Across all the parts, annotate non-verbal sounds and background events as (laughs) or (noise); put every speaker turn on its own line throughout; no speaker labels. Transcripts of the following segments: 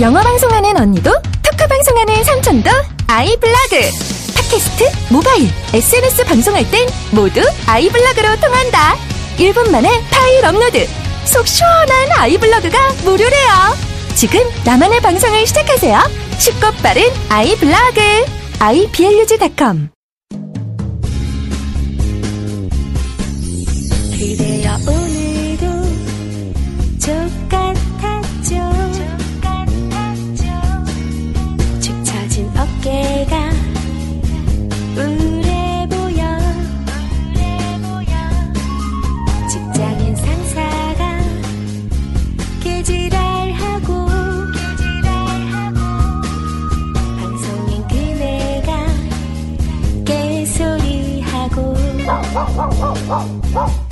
영어 방송하는 언니도 토크 방송하는 삼촌도 아이블로그 팟캐스트, 모바일, SNS 방송할 땐 모두 아이블로그로 통한다. 1분 만에 파일 업로드. 속 시원한 아이블로그가 무료래요. 지금 나만의 방송을 시작하세요. 쉽고 빠른 아이블로그. iblog.com
哈哈哈哈哈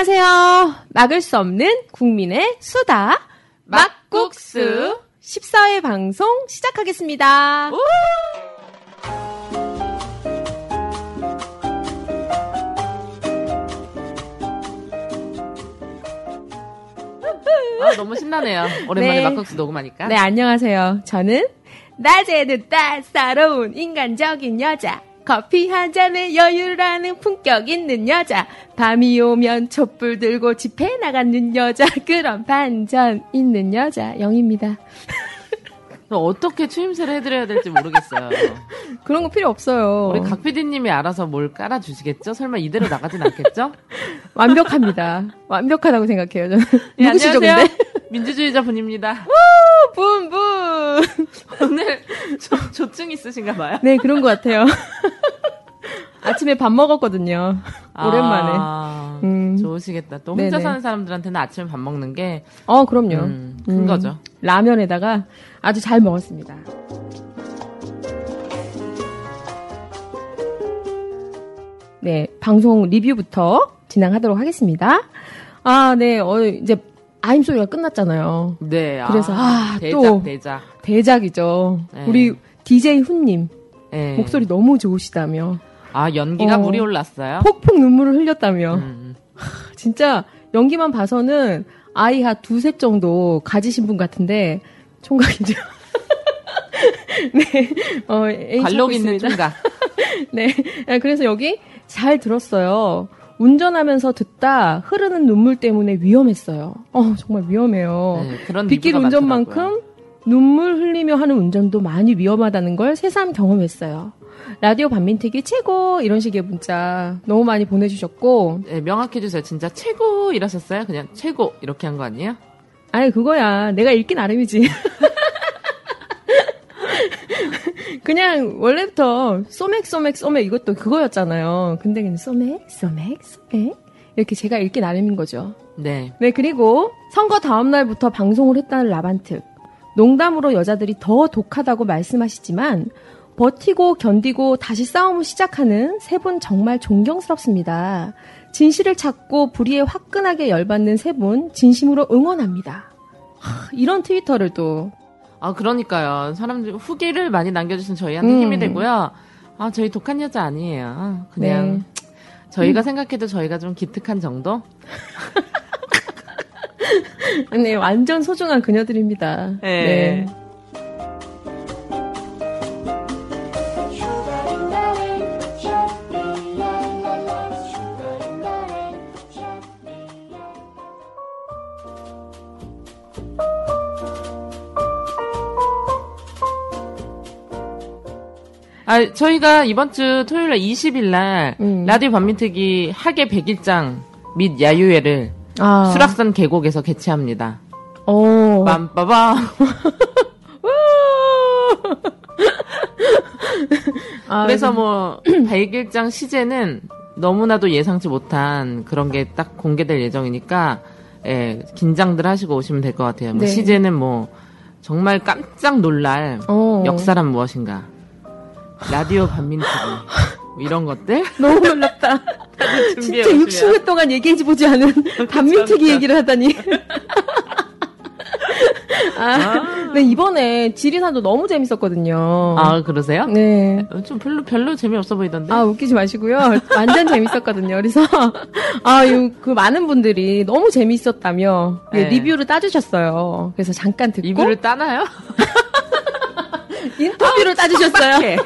안녕하세요. 막을 수 없는 국민의 수다. 막국수 14회 방송 시작하겠습니다.
아, 너무 신나네요. 오랜만에
네.
막국수 녹음하니까.
네, 안녕하세요. 저는 낮에는 따사로운 인간적인 여자. 커피 한 잔에 여유를 하는 품격 있는 여자. 밤이 오면 촛불 들고 집회 나가는 여자. 그런 반전 있는 여자. 영입니다.
어떻게 추임새를 해드려야 될지 모르겠어요. (laughs)
그런 거 필요 없어요.
우리 각 PD님이 알아서 뭘 깔아주시겠죠? 설마 이대로 나가진 않겠죠? (laughs)
완벽합니다. 완벽하다고 생각해요, 저는. (laughs)
예,
누구시죠,
안녕하세요.
근데?
민주주의자 분입니다.
분, 분!
오늘 조, 조증 있으신가 봐요.
네, 그런 것 같아요. 아침에 밥 먹었거든요. 오랜만에.
아,
음.
좋으시겠다. 또 혼자
네네.
사는 사람들한테는 아침에 밥 먹는 게
어, 그럼요.
음, 큰
음,
거죠.
라면에다가 아주 잘 먹었습니다. 네, 방송 리뷰부터 진행하도록 하겠습니다. 아, 네, 어, 이제 아임 소리가 끝났잖아요.
네.
그래서, 아,
대작,
또.
대작.
대작이죠.
네.
우리 DJ 훈님
예.
목소리 너무 좋으시다며.
아, 연기가
어.
물이 올랐어요?
폭폭 눈물을 흘렸다며.
음.
진짜 연기만 봐서는 아이 한 두셋 정도 가지신 분 같은데 총각이죠. (laughs) 네, 어,
관록 있는. 총각. (laughs)
네, 아, 그래서 여기 잘 들었어요. 운전하면서 듣다 흐르는 눈물 때문에 위험했어요. 어, 정말 위험해요.
네, 그런
빗길 운전만큼. 눈물 흘리며 하는 운전도 많이 위험하다는 걸 새삼 경험했어요. 라디오 반민특위 최고 이런 식의 문자 너무 많이 보내주셨고
네, 명확해 주세요. 진짜 최고 이러셨어요? 그냥 최고 이렇게 한 거 아니에요?
아니 그거야 내가 읽기 나름이지. (laughs) 그냥 원래부터 소맥 소맥 소맥 이것도 그거였잖아요. 근데 그냥 소맥 소맥 소맥 이렇게 제가 읽기 나름인 거죠.
네.
네 그리고 선거 다음 날부터 방송을 했다는 라반특 농담으로 여자들이 더 독하다고 말씀하시지만 버티고 견디고 다시 싸움을 시작하는 세 분 정말 존경스럽습니다. 진실을 찾고 불의에 화끈하게 열받는 세 분 진심으로 응원합니다. 하, 이런 트위터를 또
아, 그러니까요. 사람들 후기를 많이 남겨주신 저희한테
음.
힘이 되고요. 아, 저희 독한 여자 아니에요. 그냥 저희가 생각해도 저희가 좀 기특한 정도? (laughs) (laughs)
네, 완전 소중한 그녀들입니다.
네. 아, 저희가 이번 주 토요일 날 20일 날
음.
라디오 반민특위 학예 100일장 및 야유회를
아,
수락산 계곡에서 개최합니다.
어.
빰빠바. (laughs) (laughs)
아,
그래서 뭐 100일장 (clears throat) 시제는 너무나도 예상치 못한 그런 게 딱 공개될 예정이니까 예, 긴장들 하시고 오시면 될 것 같아요. 뭐
네.
시제는 뭐 정말 깜짝 놀랄
어.
역사란 무엇인가. 라디오 반민특위 뭐 이런 것들 (laughs)
너무 놀랍다. (laughs) 진짜
오시면
60회 동안 얘기해 보지 않은 (laughs) 단민특위 얘기를 하다니. (laughs) 아, 네, 이번에 지리산도 너무 재밌었거든요.
아 그러세요?
네.
어, 좀 별로 별로 재미없어 보이던데.
아, 웃기지 마시고요. 완전 재밌었거든요. 그래서, 아, 요, 그 많은 분들이 너무 재밌었다며, 네,
네.
리뷰를 따주셨어요. 그래서 잠깐 듣고,
리뷰를 따나요?
인터뷰를 따주셨어요.
빡해.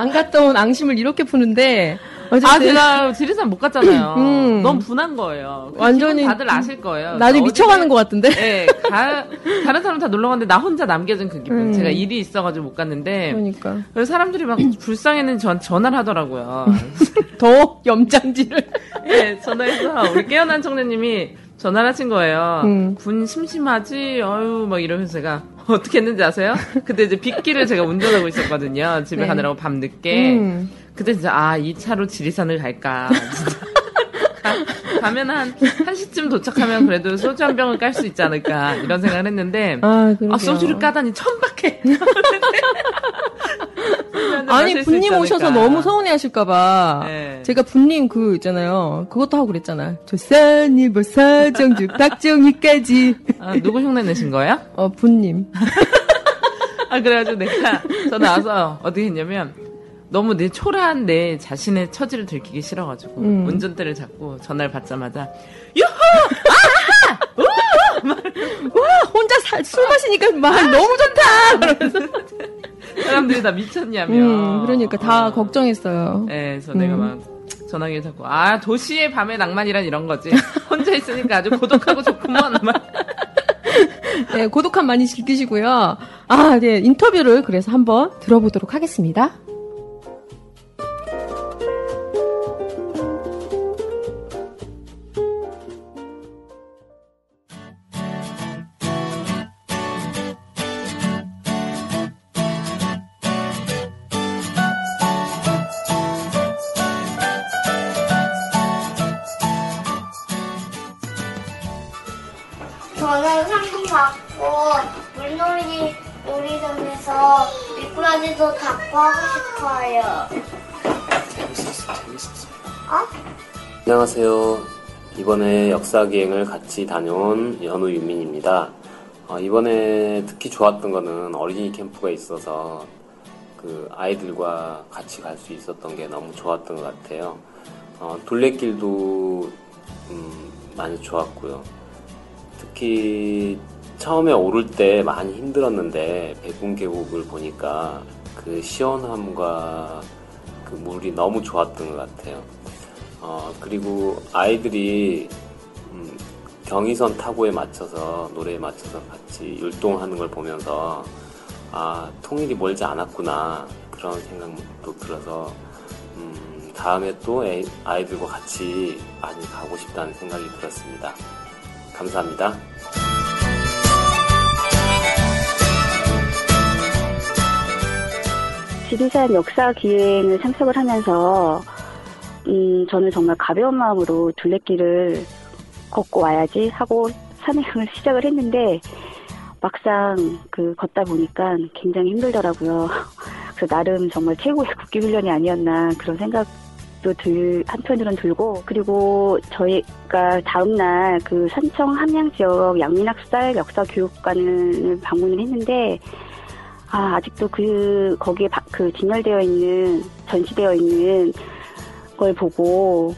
안 갔다 온 앙심을 이렇게 푸는데,
아,
어쨌든,
제가 지리산 못 갔잖아요. (clears throat)
음.
너무 분한 거예요. 그
완전히
다들 아실 거예요.
나중에 미쳐가는 것 같은데?
네, 가, 다른 사람 다 놀러 갔는데 나 혼자 남겨진 그 기분.
음.
제가 일이 있어가지고 못 갔는데.
그러니까.
그래서 사람들이 막 불쌍해는 전 전화를 하더라고요. (laughs)
더 염장지를. (laughs)
네, 전화해서 우리 깨어난 청년님이 전화를 하신 거예요.
음.
군 심심하지? 어유 막 이러면서 제가 (laughs) 어떻게 했는지 아세요? 그때 이제 빗길을 제가 운전하고 있었거든요. 집에
네.
가느라고 밤 늦게.
음.
그때 진짜 아 이 차로 지리산을 갈까 (laughs) 진짜. 가, 가면 한 1시쯤 도착하면 그래도 소주 한 병을 깔 수 있지 않을까 이런 생각을 했는데
아.
아, 소주를 까다니 천박해 (laughs)
아니, 분님 오셔서 너무 서운해 하실까봐.
네.
제가 분님 그 있잖아요. 그것도 하고 그랬잖아요. 조선일보 서정주 박정희까지.
아, 누구 흉내 내신 거예요?
어, 분님. (laughs)
아 그래가지고 내가 전화 와서 어떻게 했냐면 너무 내 초라한 내 자신의 처지를 들키기 싫어가지고
음.
운전대를 잡고 전화를 받자마자
와, 혼자 사- 술 마시니까 말 너무 좋다! 그러면서.
사람들이 다 미쳤냐며
음, 그러니까 다
어.
걱정했어요.
네, 그래서 내가
음.
막 전화기를 잡고 아 도시의 밤의 낭만이란 이런 거지 혼자 있으니까 아주 고독하고 좋구먼 막 (laughs)
네, 고독함 많이 즐기시고요. 아, 네, 인터뷰를 그래서 한번 들어보도록 하겠습니다.
안녕하세요. 이번에 역사기행을 같이 다녀온 연우 유민입니다. 어, 이번에 특히 좋았던 거는 어린이 캠프가 있어서 그 아이들과 같이 갈 수 있었던 게 너무 좋았던 것 같아요. 어, 둘레길도 음, 많이 좋았고요. 특히 처음에 오를 때 많이 힘들었는데 백운계곡을 보니까 그 시원함과 그 물이 너무 좋았던 것 같아요. 어, 그리고 아이들이 음, 경의선 타고에 맞춰서 노래에 맞춰서 같이 율동하는 걸 보면서 아 통일이 멀지 않았구나 그런 생각도 들어서 음, 다음에 또 애- 아이들과 같이 많이 가고 싶다는 생각이 들었습니다. 감사합니다.
지리산 역사 기행을 참석을 하면서 음, 저는 정말 가벼운 마음으로 둘레길을 걷고 와야지 하고 산행을 (laughs) 시작을 했는데 막상 그 걷다 보니까 굉장히 힘들더라고요. (laughs) 그래서 나름 정말 최고의 (laughs) 국기 훈련이 아니었나 그런 생각도 들 한편으론 들고 그리고 저희가 다음 날 그 산청 함양 지역 양민학살 역사 교육관을 방문을 했는데 아, 아직도 그, 거기에 바- 그 진열되어 있는, 전시되어 있는 걸 보고,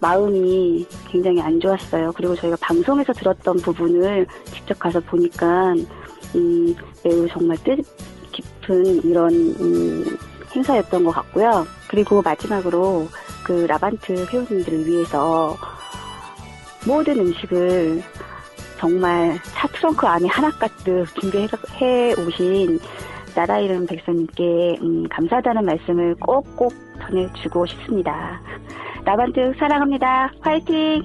마음이 굉장히 안 좋았어요. 그리고 저희가 방송에서 들었던 부분을 직접 가서 보니까, 음, 매우 정말 뜻 깊은 이런, 음, 행사였던 것 같고요. 그리고 마지막으로 그 라반트 회원님들을 위해서 모든 음식을 정말 차 트렁크 안에 하나 가득 준비해 오신 나라 이름 백성님께 음, 감사하다는 말씀을 꼭꼭 전해주고 싶습니다. 라반트 사랑합니다. 화이팅!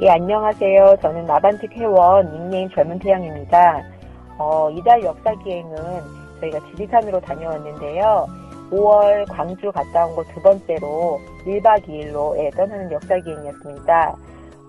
예, 안녕하세요. 저는 나반특 회원 닉네임 젊은 태양입니다. 어, 이달 역사 기행은 저희가 지리산으로 다녀왔는데요. 5월 광주 갔다 온 거 두 번째로 1박 2일로 예, 떠나는 역사 기행이었습니다.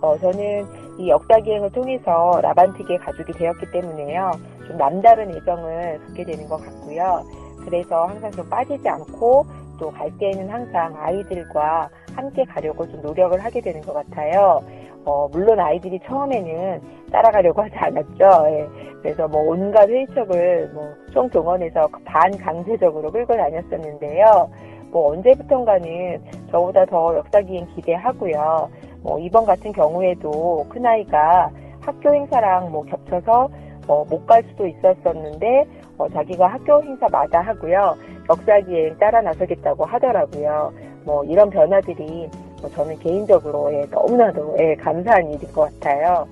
어, 저는 이 역사 기행을 통해서 라반틱의 가족이 되었기 때문에요. 좀 남다른 애정을 갖게 되는 것 같고요. 그래서 항상 좀 빠지지 않고 또 갈 때에는 항상 아이들과 함께 가려고 좀 노력을 하게 되는 것 같아요. 어, 물론 아이들이 처음에는 따라가려고 하지 않았죠. 예. 그래서 뭐 온갖 회의적을 뭐 총동원해서 반강제적으로 끌고 다녔었는데요. 뭐 언제부턴가는 저보다 더 역사 기행 기대하고요. 뭐 이번 같은 경우에도 큰아이가 학교 행사랑 뭐 겹쳐서 어, 못갈 수도 있었었는데 어, 자기가 학교 행사마다 하고요. 역사 기행 따라 나서겠다고 하더라고요. 뭐 이런 변화들이 뭐 저는 개인적으로 예, 너무나도 예, 감사한 일인 것 같아요.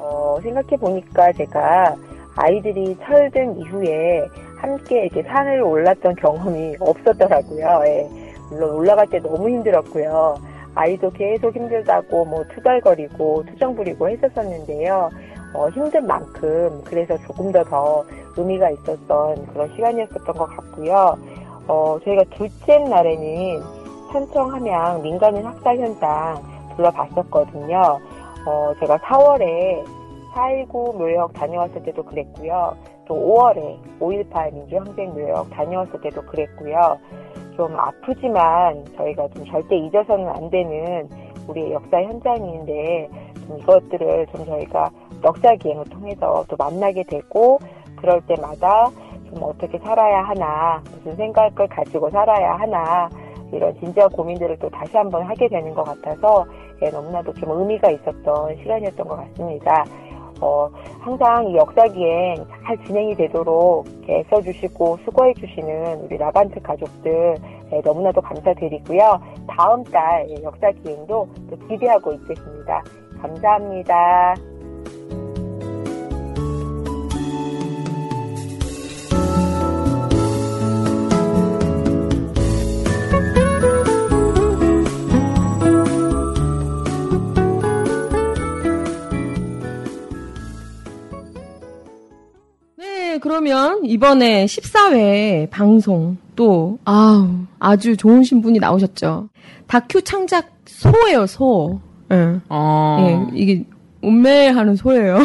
어, 생각해 보니까 제가 아이들이 철든 이후에 함께 이렇게 산을 올랐던 경험이 없었더라고요. 예. 물론 올라갈 때 너무 힘들었고요. 아이도 계속 힘들다고 뭐 투덜거리고 투정 부리고 했었었는데요. 어, 힘든 만큼 그래서 조금 더 더 의미가 있었던 그런 시간이었었던 것 같고요. 어, 저희가 둘째 날에는 산청 함양 민간인 학살 현장 둘러봤었거든요. 어, 제가 4월에 4.19 묘역 다녀왔을 때도 그랬고요. 또 5월에 5.18 민주항쟁 묘역 다녀왔을 때도 그랬고요. 좀 아프지만 저희가 좀 절대 잊어서는 안 되는 우리의 역사 현장인데 좀 이것들을 좀 저희가 역사 기행을 통해서 또 만나게 되고 그럴 때마다 좀 어떻게 살아야 하나 무슨 생각을 가지고 살아야 하나 이런 진지한 고민들을 또 다시 한번 하게 되는 것 같아서 예, 너무나도 좀 의미가 있었던 시간이었던 것 같습니다. 어, 항상 이 역사기행 잘 진행이 되도록 애써주시고 수고해주시는 우리 라반트 가족들 예, 너무나도 감사드리고요. 다음 달 예, 역사기행도 또 기대하고 있겠습니다. 감사합니다.
그러면 이번에 14회 방송 또 아우 아주 좋으신 분이 나오셨죠. 다큐 창작 소예요, 소. 예.
어.
예, 이게 운매하는 소예요.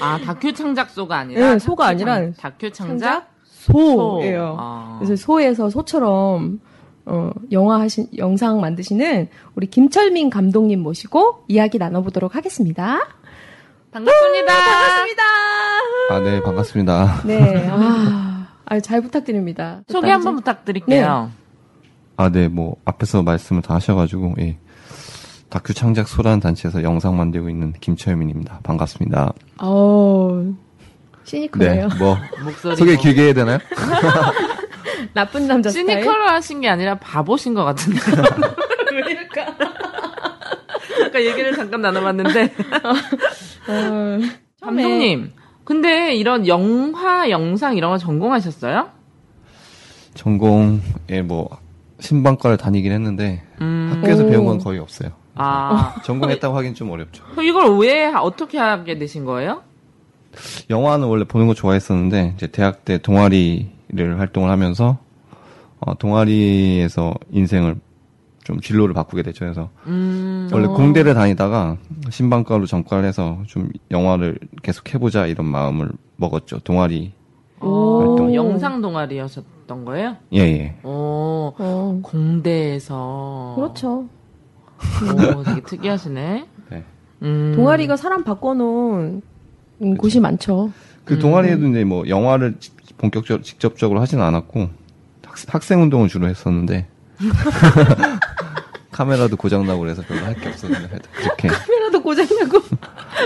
아, 다큐 창작소가 아니라?
네, 소가 아니라
창- 다큐 창작?
소예요.
아.
그래서 소에서 소처럼 어, 영화 하신 영상 만드시는 우리 김철민 감독님 모시고 이야기 나눠보도록 하겠습니다.
반갑습니다.
반갑습니다.
아, 네, 반갑습니다.
네, 아, 아, 잘 부탁드립니다.
소개 한번 부탁드릴게요.
아, 네, 뭐, 앞에서 말씀을 다 하셔가지고, 예. 다큐 창작 소라는 단체에서 영상 만들고 있는 김철민입니다. 반갑습니다.
어,
네,
시니컬해요.
뭐,
목소리.
소개 길게 해야 되나요? (laughs)
나쁜 남자 스타일.
시니컬로 하신 게 아니라 바보신 것 같은데. (laughs)
왜 이럴까?
아까 얘기를 잠깐 나눠봤는데. (laughs)
어,
감독님. 근데 이런 영화, 영상 이런 거 전공하셨어요?
전공에 뭐, 신방과를 다니긴 했는데,
음.
학교에서
오.
배운 건 거의 없어요.
아.
전공했다고 하긴 좀 어렵죠.
그럼 (laughs) 이걸 왜, 어떻게 하게 되신 거예요?
영화는 원래 보는 거 좋아했었는데, 이제 대학 때 동아리를 활동을 하면서, 어, 동아리에서 인생을 좀 진로를 바꾸게 됐죠. 그래서,
음.
원래
어.
공대를 다니다가 신방과로 전과를 해서 좀 영화를 계속 해보자 이런 마음을 먹었죠. 동아리
어, 영상 동아리였었던 거예요?
예, 예.
오,
어,
공대에서.
그렇죠.
오, 되게 특이하시네.
네.
음.
동아리가 사람 바꿔놓은 음, 곳이 많죠.
그 동아리에도 이제 뭐 영화를 지- 본격적으로 직접적으로 하진 않았고 학생 운동을 주로 했었는데 (laughs) 카메라도 고장나고 그래서 별로 할 게 없었는데 하여튼 그렇게
카메라도 고장나고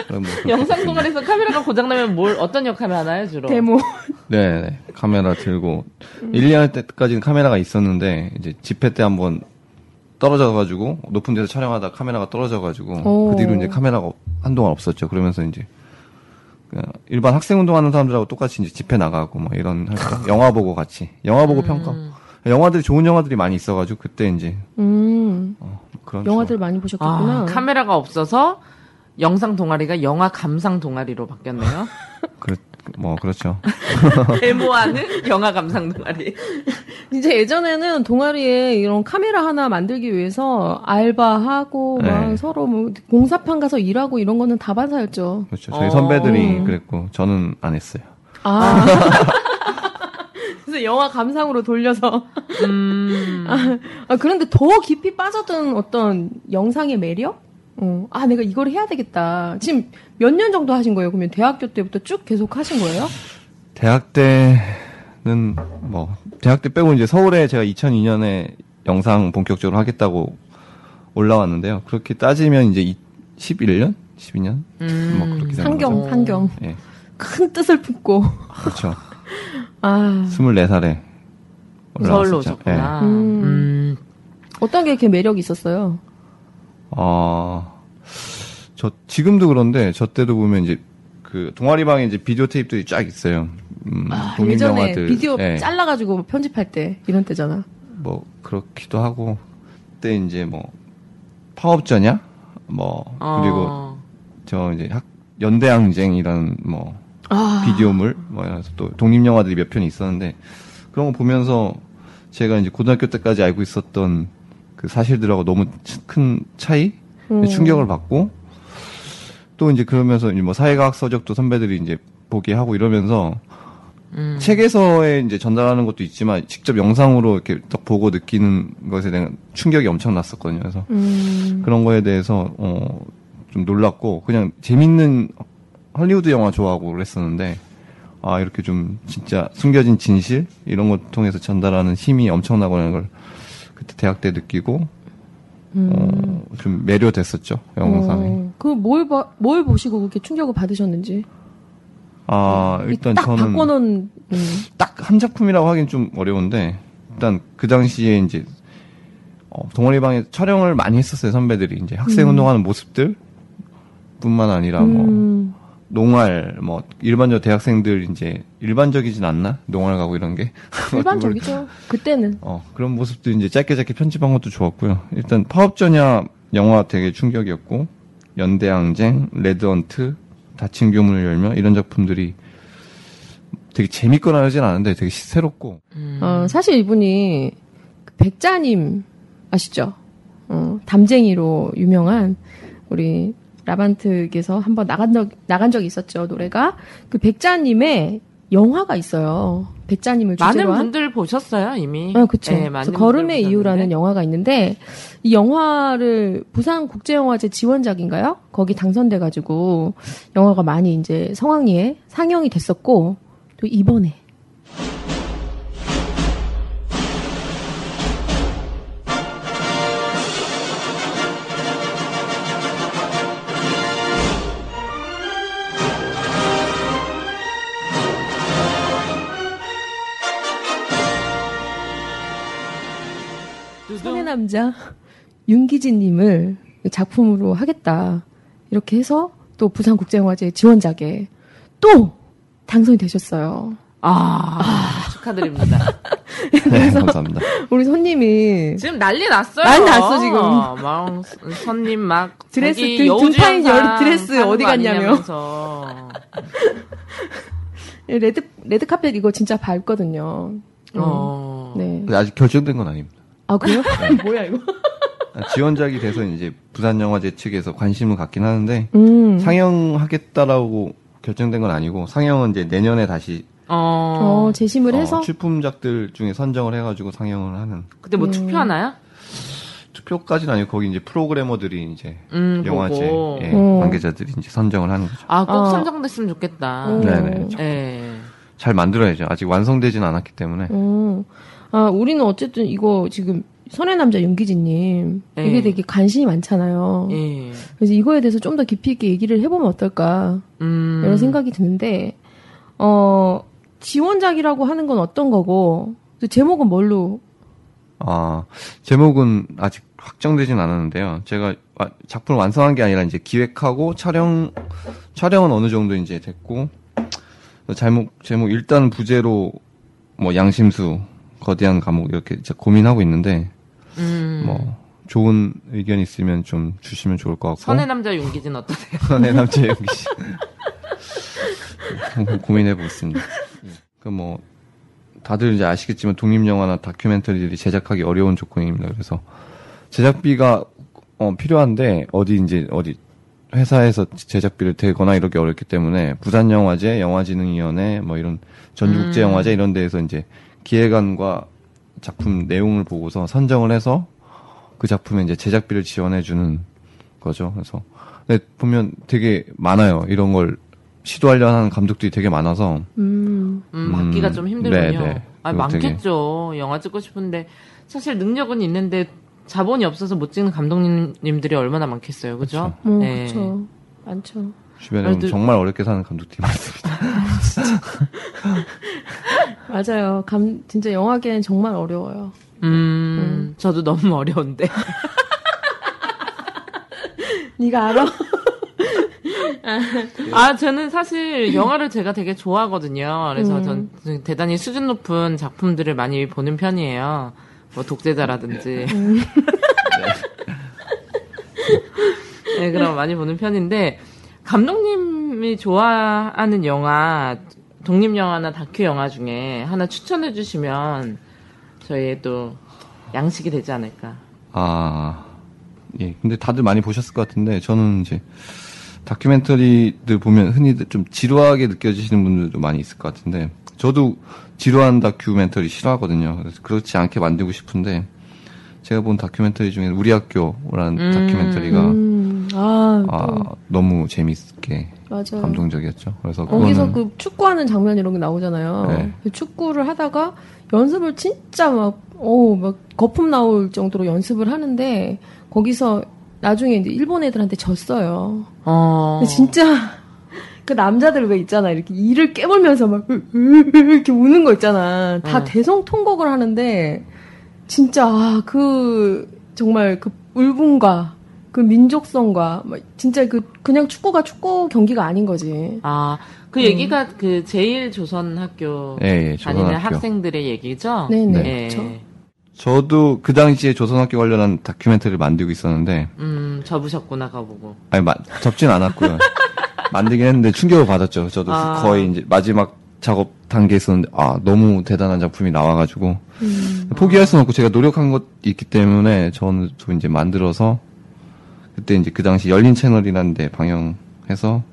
그런 뭐
영상 동아리에서 카메라가 고장나면 뭘, 어떤 역할을 하나요, 주로?
데모.
네, 네. 카메라 들고 1, 2학 때까지는 카메라가 있었는데 이제 집회 때 한번 떨어져가지고 높은 데서 촬영하다 카메라가 떨어져가지고
오.
그 뒤로 이제 카메라가 한동안 없었죠. 그러면서 이제 그냥 일반 학생 운동하는 사람들하고 똑같이 이제 집회 나가고 뭐 이런 영화 보고 같이 영화 보고 평가. 영화들이 좋은 영화들이 많이 있어가지고 그때 이제
음,
어, 그런
영화들 많이 보셨겠구나.
아, 카메라가 없어서 영상 동아리가 영화 감상 동아리로 바뀌었네요. (laughs)
그, 뭐 그렇죠. (laughs)
데모하는 (laughs) 영화 감상 동아리.
진짜 예전에는 동아리에 이런 카메라 하나 만들기 위해서 알바하고
네.
막 서로 뭐 공사판 가서 일하고 이런 거는 다반사였죠.
그렇죠. 저희
어.
선배들이 그랬고 저는 안 했어요.
아. 그래서 영화 감상으로 돌려서. (laughs)
음.
아, 그런데 더 깊이 빠졌던 어떤 영상의 매력? 어, 아, 내가 이걸 해야 되겠다. 지금 몇 년 정도 하신 거예요? 그러면 대학교 때부터 쭉 계속 하신 거예요?
대학 때는 뭐 대학 때 빼고 이제 서울에 제가 2002년에 영상 본격적으로 하겠다고 올라왔는데요. 그렇게 따지면 이제 이- 11년, 12년
음.
뭐 그렇게
상경,
거죠.
상경.
예,
큰 뜻을 품고.
그렇죠. (laughs)
아,
24살에
서울로 오셨구나.
음.
음.
어떤 게 이렇게 매력이 있었어요?
어, 저 지금도 그런데 저 때도 보면 이제 그 동아리방에 이제 비디오 테이프들이 쫙 있어요. 음, 독립
예전에
영화들.
비디오
예.
잘라가지고 편집할 때, 이런 때잖아.
뭐 그렇기도 하고 그때 이제 뭐 파업전야 뭐 그리고
어.
저 이제 학 연대항쟁이라는 뭐
아,
비디오물 뭐 그래서 또 독립 영화들이 몇 편이 있었는데 그런 거 보면서 제가 이제 고등학교 때까지 알고 있었던 그 사실들하고 너무 치- 큰 차이
음.
충격을 받고 또 이제 그러면서 이제 뭐 사회과학 서적도 선배들이 이제 보게 하고 이러면서
음.
책에서의 이제 전달하는 것도 있지만 직접 영상으로 이렇게 딱 보고 느끼는 것에 대한 충격이 엄청 났었거든요. 그래서
음,
그런 거에 대해서 어, 좀 놀랐고 그냥 재밌는 헐리우드 영화 좋아하고 그랬었는데 아 이렇게 좀 진짜 숨겨진 진실 이런 것 통해서 전달하는 힘이 엄청나구나 걸 그때 대학 때 느끼고 어, 좀 매료됐었죠 영상에.
어, 그뭘 뭘 보시고 그렇게 충격을 받으셨는지. 아이
일단
딱
저는
바꿔놓은, 음.
딱한 작품이라고 하긴 좀 어려운데 일단 그 당시에 이제 어, 동아리방에 촬영을 많이 했었어요 선배들이 이제 학생 운동하는 모습들 뿐만 아니라 뭐
음,
농활 뭐 일반적 대학생들 이제 일반적이진 않나 농활 가고 이런 게 (laughs)
일반적이죠. 그때는.
어 그런 모습도 이제 짧게 짧게 편집한 것도 좋았고요 일단 파업전야 영화 되게 충격이었고 연대항쟁 레드헌트 다친 교문을 열며 이런 작품들이 되게 재밌거나 하진 않은데 되게 시- 새롭고
음.
어, 사실 이분이 그 백자님 아시죠? 어, 담쟁이로 유명한 우리 라반트에서 한번 나간 적 나간 적이 있었죠 노래가 그 백자님의 영화가 있어요. 백자님을
많은
주제로 한.
분들 보셨어요, 이미.
어, 그쵸.
네,
그래서
많은
걸음의 이유라는. 영화가 있는데, 이 영화를 부산 국제영화제 지원작인가요? 거기 당선돼가지고, 영화가 많이 이제 성황리에 상영이 됐었고, 또 이번에. 남자 윤기진님을 작품으로 하겠다 이렇게 해서 또 부산국제영화제 지원작에 또 당선이 되셨어요.
아, 축하드립니다. (laughs)
네, 감사합니다.
우리 손님이
지금 난리 났어요.
난리 났어, 지금.
막 손님 막
드레스
자기
등-
여우주연상
등파인 열- 드레스 어디
거
갔냐며. 레드 레드 카펫 이거 진짜 밟거든요.
어.
네.
근데 아직 결정된 건 아닙니다.
아 그래요? (laughs) 뭐야 이거?
지원작이 돼서 이제 부산영화제 측에서 관심을 갖긴 하는데
음.
상영하겠다라고 결정된 건 아니고 상영은 이제 내년에 다시
어.
어, 재심을 해서
어, 출품작들 중에 선정을 해가지고 상영을 하는
그때 뭐
음.
투표하나요?
투표까지는 아니고 거기 이제 프로그래머들이 이제
음,
영화제. 예,
어.
관계자들이 이제 선정을 하는 거죠.
아, 꼭
아.
선정됐으면 좋겠다.
어.
네네.
예.
잘 만들어야죠. 아직 완성되진 않았기 때문에.
어. 아, 우리는 어쨌든 이거 지금 선의 남자 윤기진님
네.
이게 되게 관심이 많잖아요.
예.
그래서 이거에 대해서 좀 더 깊이 있게 얘기를 해보면 어떨까
음.
이런 생각이 드는데 어 지원작이라고 하는 건 어떤 거고 또 제목은 뭘로
아, 제목은 아직 확정되진 않았는데요. 제가 와- 작품을 완성한 게 아니라 이제 기획하고 촬영, 촬영은 어느 정도 이제 됐고, 제목, 제목 일단 부제로 뭐 양심수, 거대한 감옥 이렇게 이제 고민하고 있는데,
음.
뭐, 좋은 의견 있으면 좀 주시면 좋을 것 같고.
선의 남자 윤기진 어떠세요? (laughs)
선의 남자 씨. 고민해 보겠습니다. 그뭐 다들 이제 아시겠지만 독립 영화나 다큐멘터리들이 제작하기 어려운 조건입니다. 그래서 제작비가 어, 필요한데 어디 이제 어디 회사에서 제작비를 대거나 이렇게 어렵기 때문에 부산 영화제, 영화진흥위원회 뭐 이런 전국제 영화제 이런 데에서 이제 기획안과 작품 내용을 보고서 선정을 해서 그 작품에 이제 제작비를 지원해 주는 거죠. 그래서 근데 보면 되게 많아요. 이런 걸 시도하려 하는 감독들이 되게 많아서
음, 받기가
음,
좀 힘들군요.
네, 네.
아,
그거 되게-
많겠죠. 영화 찍고 싶은데 사실 능력은 있는데 자본이 없어서 못 찍는 감독님들이 얼마나 많겠어요. 그죠?
뭐
네.
그렇죠 많죠
주변에
그래도-
정말 어렵게 사는 감독들이 많습니다. (laughs) (laughs)
맞아요 감 진짜 영화계는 정말 어려워요
음, 저도 너무 어려운데. (laughs)
네가 알아 (laughs)
아, 저는 사실 영화를 제가 되게 좋아하거든요. 그래서
음.
전 대단히 수준 높은 작품들을 많이 보는 편이에요. 뭐 독재자라든지.
음. (laughs)
네, 그럼 많이 보는 편인데 감독님이 좋아하는 영화, 독립 영화나 다큐 영화 중에 하나 추천해 주시면 저희의 또 양식이 되지 않을까.
아, 예. 근데 다들 많이 보셨을 것 같은데, 저는 이제, 다큐멘터리들 보면 흔히 좀 지루하게 느껴지시는 분들도 많이 있을 것 같은데, 저도 지루한 다큐멘터리 싫어하거든요. 그래서 그렇지 않게 만들고 싶은데, 제가 본 다큐멘터리 중에 우리 학교라는
음.
다큐멘터리가,
음, 아,
아,
또,
너무 재밌게
맞아요
감동적이었죠. 그래서
거기서
그거는
그 축구하는 장면 이런 게 나오잖아요.
네.
그 축구를 하다가 연습을 진짜 막, 어우, 막 거품 나올 정도로 연습을 하는데 거기서 나중에 이제 일본 애들한테 졌어요.
어.
진짜 (laughs) 그 남자들 왜 있잖아. 이렇게 이를 깨물면서 막 이렇게 우는 거 있잖아. 다
응.
대성통곡을 하는데 진짜 아, 그 정말 그 울분과 그 민족성과 막 진짜 그 그냥 축구가 축구 경기가 아닌 거지.
아, 그 얘기가 그 제일 조선 학교
예, 예,
다니는
조선학교.
학생들의 얘기죠?
네네.
예.
그렇죠.
저도 그 당시에 조선학교 관련한 다큐멘터리를 만들고 있었는데,
음, 접으셨구나, 가보고.
아니, 마- 접진 않았고요. (laughs) 만들긴 했는데 충격을 받았죠. 저도
아.
거의 이제 마지막 작업 단계에 있었는데, 아, 너무 대단한 작품이 나와가지고,
음.
포기할 수는 없고 제가 노력한 것이 있기 때문에 저는 또 이제 만들어서, 그때 이제 그 당시 열린 채널이라는 데 방영해서,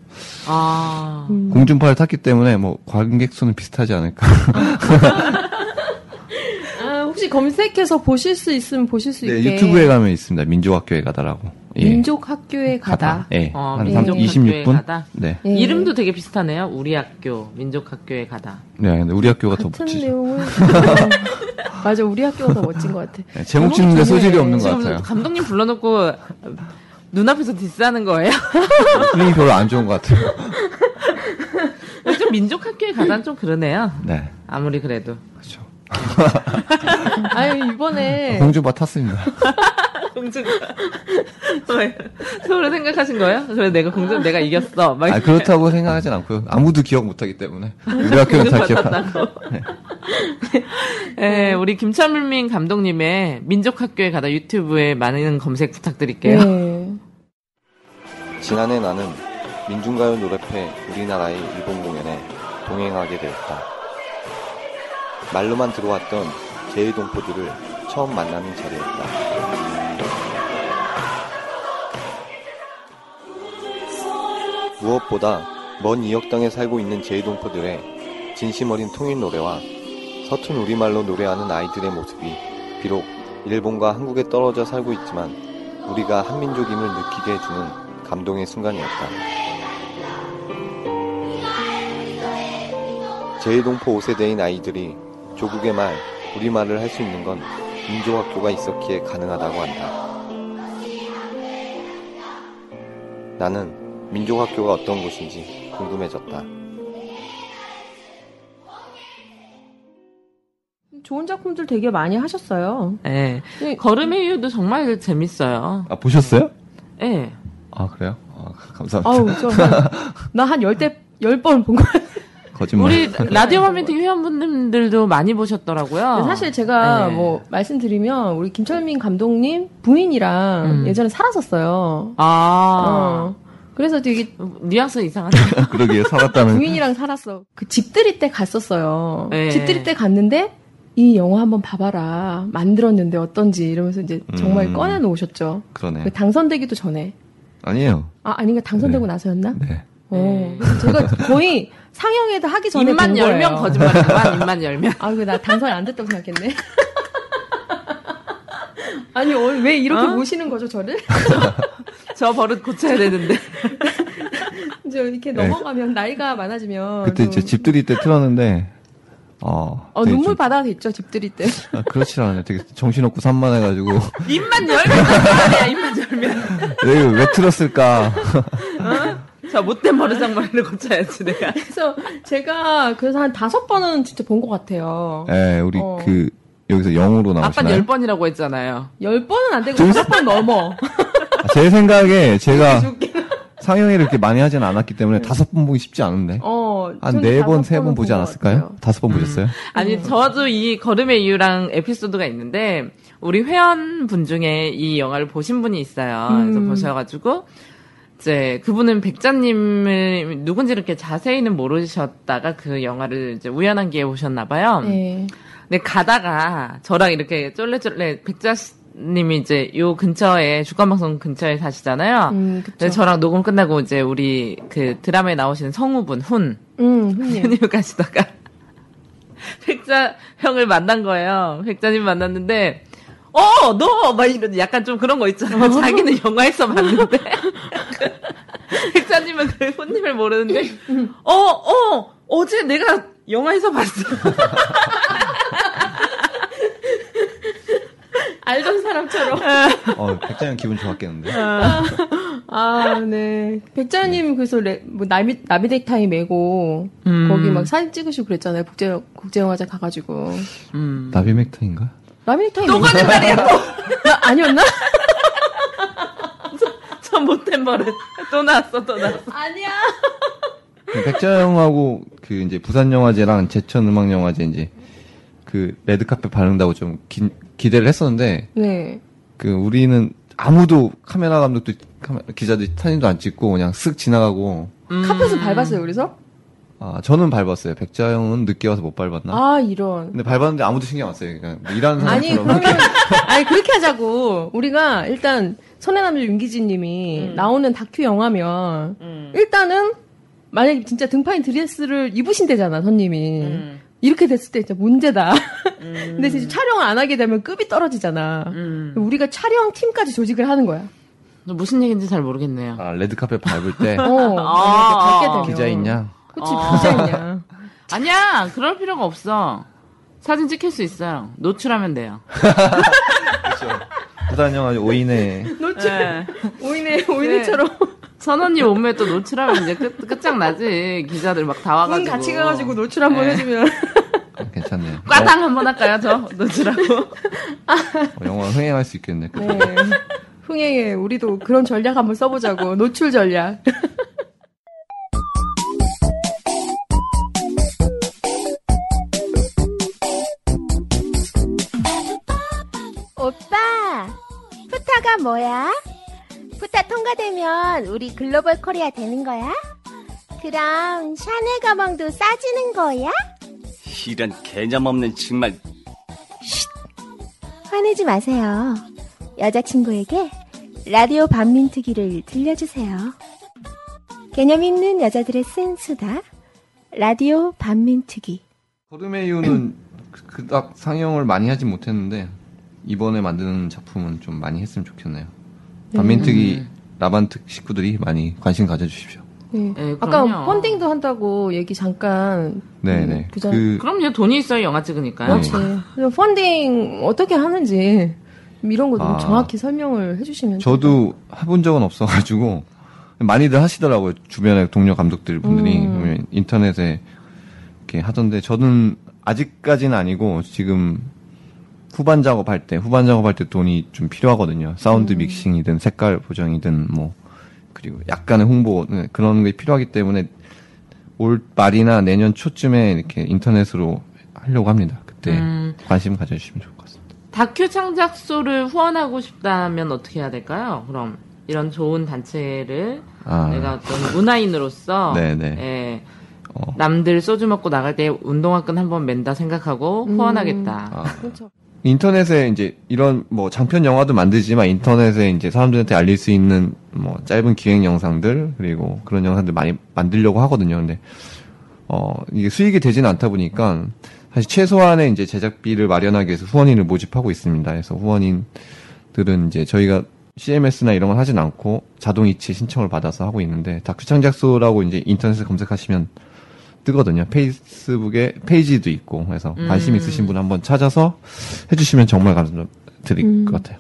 아,
음.
공중파를 탔기 때문에 뭐 관객 수는 비슷하지 않을까. (laughs)
아, 혹시 검색해서 보실 수 있으면 보실 수
네,
있게.
유튜브에 가면 있습니다. 민족학교에 가다라고. 예.
민족 학교에 가다.
예.
어,
한
민족
26분?
26분?
가다?
네.
예.
이름도 되게 비슷하네요. 우리 학교, 민족학교에 가다.
네, 근데 우리 학교가 더
같은
멋지죠.
내용을. (laughs) 맞아, 우리 학교가 더 멋진 것 같아.
네, 제목 짓는데. 소질이 없는 것 같아요.
감독님 불러놓고 눈앞에서 디스하는 거예요? (laughs)
분위기 별로 안 좋은 것 같아요.
좀 민족학교에 가다는 좀 그러네요.
네.
아무리 그래도.
그렇죠. (laughs)
아유, 이번에.
공주바 탔습니다. (laughs)
공주가. 서울을 생각하신 거예요? 그래, 내가 공주, 내가 이겼어. 막
아, 그렇다고 생각하진 않고요. 아무도 기억 못 하기 때문에. 우리 학교는 다 기억하고.
네, 우리 김찬민 감독님의 민족학교에 가다 유튜브에 많은 검색 부탁드릴게요.
네.
지난해 나는 민중가요 노래패 우리나라의 일본 공연에 동행하게 되었다. 말로만 들어왔던 제이동포들을 처음 만나는 자리였다. 무엇보다 먼 이역당에 살고 있는 제이동포들의
진심 어린 통일 노래와 서툰 우리말로 노래하는 아이들의 모습이 비록 일본과 한국에 떨어져 살고 있지만 우리가 한민족임을 느끼게 해주는 감동의 순간이었다. 제일동포 5세대인 아이들이 조국의 말, 우리말을 할 수 있는 건 민족학교가 있었기에 가능하다고 한다. 나는 민족학교가 어떤 곳인지 궁금해졌다.
좋은 작품들 되게 많이 하셨어요.
네. 걸음의 이유도 정말 재밌어요.
아, 보셨어요?
네.
아, 그래요? 아, 감사합니다.
아우, 저나한 열대 열 번 본거 같아요.
거짓말.
우리 라디오 화면팅 회원분들도 많이 보셨더라고요.
사실 제가
네.
뭐 말씀드리면 우리 김철민 감독님 부인이랑
음.
예전에 살았었어요.
아.
어. 그래서 되게
뉘앙스 이상하네. (laughs)
그러게요, 살았다는.
부인이랑 살았어. 그 집들이 때 갔었어요.
네.
집들이 때 갔는데 이 영화 한번 봐봐라. 만들었는데 어떤지 이러면서 이제 정말
음.
꺼내 놓으셨죠.
그러네.
그 당선되기도 전에.
아니에요.
아, 아닌가 당선되고 나서였나?
네.
어. 그래서 제가 거의 상영회도 하기 전에
입만. 열면 거짓말이지만 입만 열면.
아, 그나 당선이 안 됐다고 생각했네. (laughs) 아니, 어, 왜 이렇게
어?
모시는 거죠, 저를? (laughs)
저 버릇 고쳐야 되는데. (laughs)
저 이렇게
네.
넘어가면 나이가 많아지면
그때
좀-
이제 집들이 때 틀었는데, 어.
어, 눈물
좀-
바다가 됐죠, 집들이 때.
아, 그렇지 않아요. 되게 정신없고 산만해가지고. (laughs)
입만 열면. 입만 열면.
왜, 왜 틀었을까?
저 못된 버르장머리를 고쳐야지 내가.
그래서 제가 그래서 한 다섯 번은 진짜 본 것 같아요.
예, 우리
어.
그, 여기서 영으로
아빠
나오시나요?
열 번이라고 했잖아요.
열 번은 안 되고 다섯 번 넘어.
아, 제 생각에 제가 (laughs) 상영회를 이렇게 많이 하진 않았기 때문에 다섯 번 보기 쉽지 않은데.
어,
한 네 번, 세 번 보지 않았을까요? 다섯 번 보셨어요?
아니, 저도 이 걸음의 이유랑 에피소드가 있는데, 우리 회원분 중에 이 영화를 보신 분이 있어요. 그래서
음.
보셔가지고, 이제 그분은 백자님을 누군지 이렇게 자세히는 모르셨다가 그 영화를 이제 우연한 기회에 보셨나봐요.
네.
근데 가다가 저랑 이렇게 쫄래쫄래 백자 님이 이제 요 근처에 주간방송 근처에 사시잖아요.
음.
근데 저랑 녹음 끝나고 이제 우리 그 드라마에 나오시는 성우분 훈
음, (laughs) 훈님.
가시다가 백자 형을 만난 거예요. 백자님 만났는데 어, 너! 막 이런 약간 좀 그런 거 있잖아요. 자기는 영화에서 봤는데. (laughs) 백자님은 그 혼님을 모르는데, 어, 어, 어제 내가 영화에서 봤어. (laughs)
알던 사람처럼.
어, 백장현 기분 좋았겠는데.
아, 네. 백자님 그래서 레, 뭐 나비 나비넥타이 메고
음.
거기 막 사진 찍으시고 그랬잖아요. 국제 국제영화제 가가지고
음.
나비맥타인가?
나비넥타이
또
메고
거짓말이야, 또!
나, 아니었나? (laughs)
저 못된 버릇. (laughs) 또 나왔어, 또 나왔어.
아니야.
백자영하고 그 이제 부산영화제랑 제천음악영화제 이제 그 레드카펫 바른다고 좀 기, 기대를 했었는데
네.
그 우리는 아무도 카메라 감독도 카메- 기자들 사진도 안 찍고 그냥 쓱 지나가고
음.
카펫을 밟았어요. 그래서
아 저는 밟았어요. 백자영은 늦게 와서 못 밟았나?
아 이런.
근데 밟았는데 아무도 신경 안 써요. 그냥 뭐 일하는
아니
사람처럼
그러면 (laughs) 아니 그렇게 하자고. 우리가 일단 선해남자 윤기진님이 나오는 다큐 영화면
음.
일단은 만약에 진짜 등파인 드레스를 입으신대잖아 선님이.
음.
이렇게 됐을 때 진짜 문제다. 근데 진짜 촬영을 안 하게 되면 급이 떨어지잖아.
음.
우리가 촬영 팀까지 조직을 하는 거야.
무슨 얘기인지 잘 모르겠네요.
아 레드카펫 밟을 때
어, 만약에 밟게 되면.
기자 있냐?
그치,
어.
기자 있냐. (laughs)
아니야, 그럴 필요가 없어. 사진 찍힐 수 있어요. 노출하면 돼요. (laughs)
부산영화제 5인의
노출.
네.
오이네, 오이네처럼.
선언니 몸매 또 노출하면 이제 끝, 끝장나지. 기자들 막 다 와가지고.
분 같이 가가지고 노출 한번
네.
해주면.
아, 괜찮네요.
과당 한번 할까요, 저? 노출하고.
어, 영화 흥행할 수 있겠네.
네. 흥행에 우리도 그런 전략 한번 써보자고. 노출 전략.
오빠, 푸타가 뭐야? 푸타 통과되면 우리 글로벌 코리아 되는 거야? 그럼 샤넬 가방도 싸지는 거야?
이런 개념 없는 정말
화내지 마세요. 여자친구에게 라디오 반민특위를 들려주세요. 개념 있는 여자들의 쓴 수다. 라디오 반민특위.
거름의 이유는 그닥 상영을 많이 하진 못했는데 이번에 만드는 작품은 좀 많이 했으면 좋겠네요. 반민특위 라반특 식구들이 많이 관심 가져주십시오.
네.
네,
아까. 펀딩도 한다고 얘기 잠깐.
네네.
그죠.
그
그럼요. 돈이 있어야 영화 찍으니까요.
그렇지. 그래서 펀딩 어떻게 하는지 이런 거좀
아.
정확히 설명을 해주시면.
저도 해본 적은 없어가지고 많이들 하시더라고요. 주변에 동료 감독들 분들이
음.
인터넷에 이렇게 하던데 저는 아직까지는 아니고 지금 후반 작업할 때 후반 작업할 때 돈이 좀 필요하거든요. 사운드
음.
믹싱이든 색깔 보정이든 뭐 그리고 약간의 홍보 네, 그런 게 필요하기 때문에 올 말이나 내년 초쯤에 이렇게 인터넷으로 하려고 합니다. 그때
음.
관심 가져주시면 좋을 것 같습니다.
다큐 창작소를 후원하고 싶다면 어떻게 해야 될까요? 그럼 이런 좋은 단체를
아.
내가 어떤 문화인으로서
네네. (laughs)
예,
어.
남들 소주 먹고 나갈 때 운동화 끈 한번 맨다 생각하고
음.
후원하겠다.
아. 인터넷에 이제 이런 뭐 장편 영화도 만들지만 인터넷에 이제 사람들한테 알릴 수 있는 뭐 짧은 기획 영상들 그리고 그런 영상들 많이 만들려고 하거든요. 근데 어 이게 수익이 되지는 않다 보니까 사실 최소한의 이제 제작비를 마련하기 위해서 후원인을 모집하고 있습니다. 그래서 후원인들은 이제 저희가 CMS나 이런 건 하진 않고 자동 이체 신청을 받아서 하고 있는데 다큐 창작소라고 이제 인터넷에 검색하시면 뜨거든요. 페이스북에 페이지도 있고 그래서 관심
음.
있으신 분 한번 찾아서 해주시면 정말 감사드릴
음.
것 같아요.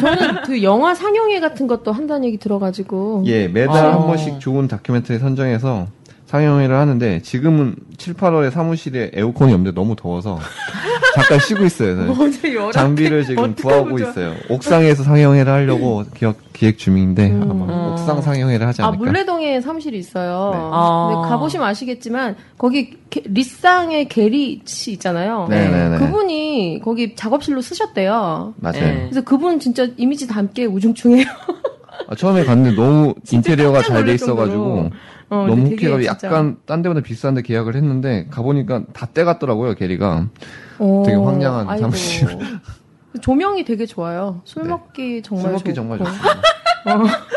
저는 그 영화 상영회 같은 것도 한다는 얘기 들어가지고.
예, 매달
어.
한 번씩 좋은 다큐멘터리 선정해서 상영회를 하는데 지금은 7, 8월에 사무실에 에어컨이 없는데 너무 더워서 (laughs) 잠깐 쉬고 있어요.
열악해.
장비를 지금 구하고. 있어요. 옥상에서 상영회를 하려고 기획, 기획 중인데
음.
아마
음.
옥상 상영회를 하지
아,
않을까.
물레동에 사무실이 있어요.
네.
아.
근데 가보시면 아시겠지만, 거기 게- 리쌍의 게리 씨 있잖아요.
네네네.
그분이 거기 작업실로 쓰셨대요.
맞아요.
네.
그래서 그분 진짜 이미지 담게 우중충해요.
아, 처음에 갔는데 너무 인테리어가 잘 돼 있어가지고
정도로. 어,
너무 웃기가 약간 딴 데보다 비싼데 계약을 했는데 가보니까 다 떼갔더라고요 게리가.
어,
되게 황량한
아이고.
사무실.
조명이 되게 좋아요. 술
네.
먹기 정말
술 먹기
좋고.
정말 좋습니다. (laughs)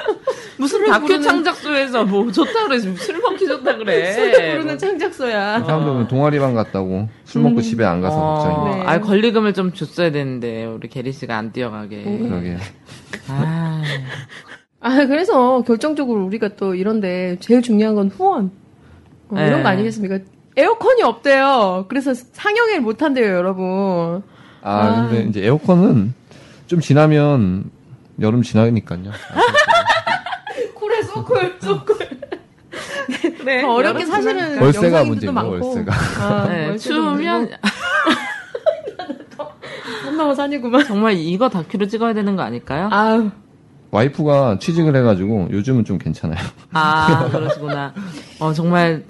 무슨 다큐
부르는-
창작소에서 뭐 좋다 그래 술 먹기 좋다 그래. (laughs)
술을 부르는 창작소야.
사람들은 동아리방 갔다고 술 먹고 집에 안 가서
어,
걱정이.
네.
아 권리금을 좀 줬어야 되는데 우리 게리 씨가 안 뛰어가게.
그러게.
아,
아, 그래서 결정적으로 우리가 또 이런데 제일 중요한 건 후원. 어, 이런
네.
거 아니겠습니까? 에어컨이 없대요. 그래서 상영회를 못 한대요, 여러분.
아,
아.
근데 이제 에어컨은 좀 지나면 여름 지나니까요. (laughs)
쿨해, 쏘쿨, 쏘쿨.
네.
더 어렵게 사실은
월세가 문제고. 월세가.
아,
네, 추우면. (laughs)
한나마 산이구만.
정말 이거 다큐로 찍어야 되는 거 아닐까요?
아우.
와이프가 취직을 해가지고 요즘은 좀 괜찮아요.
아, 그러시구나. 어, 정말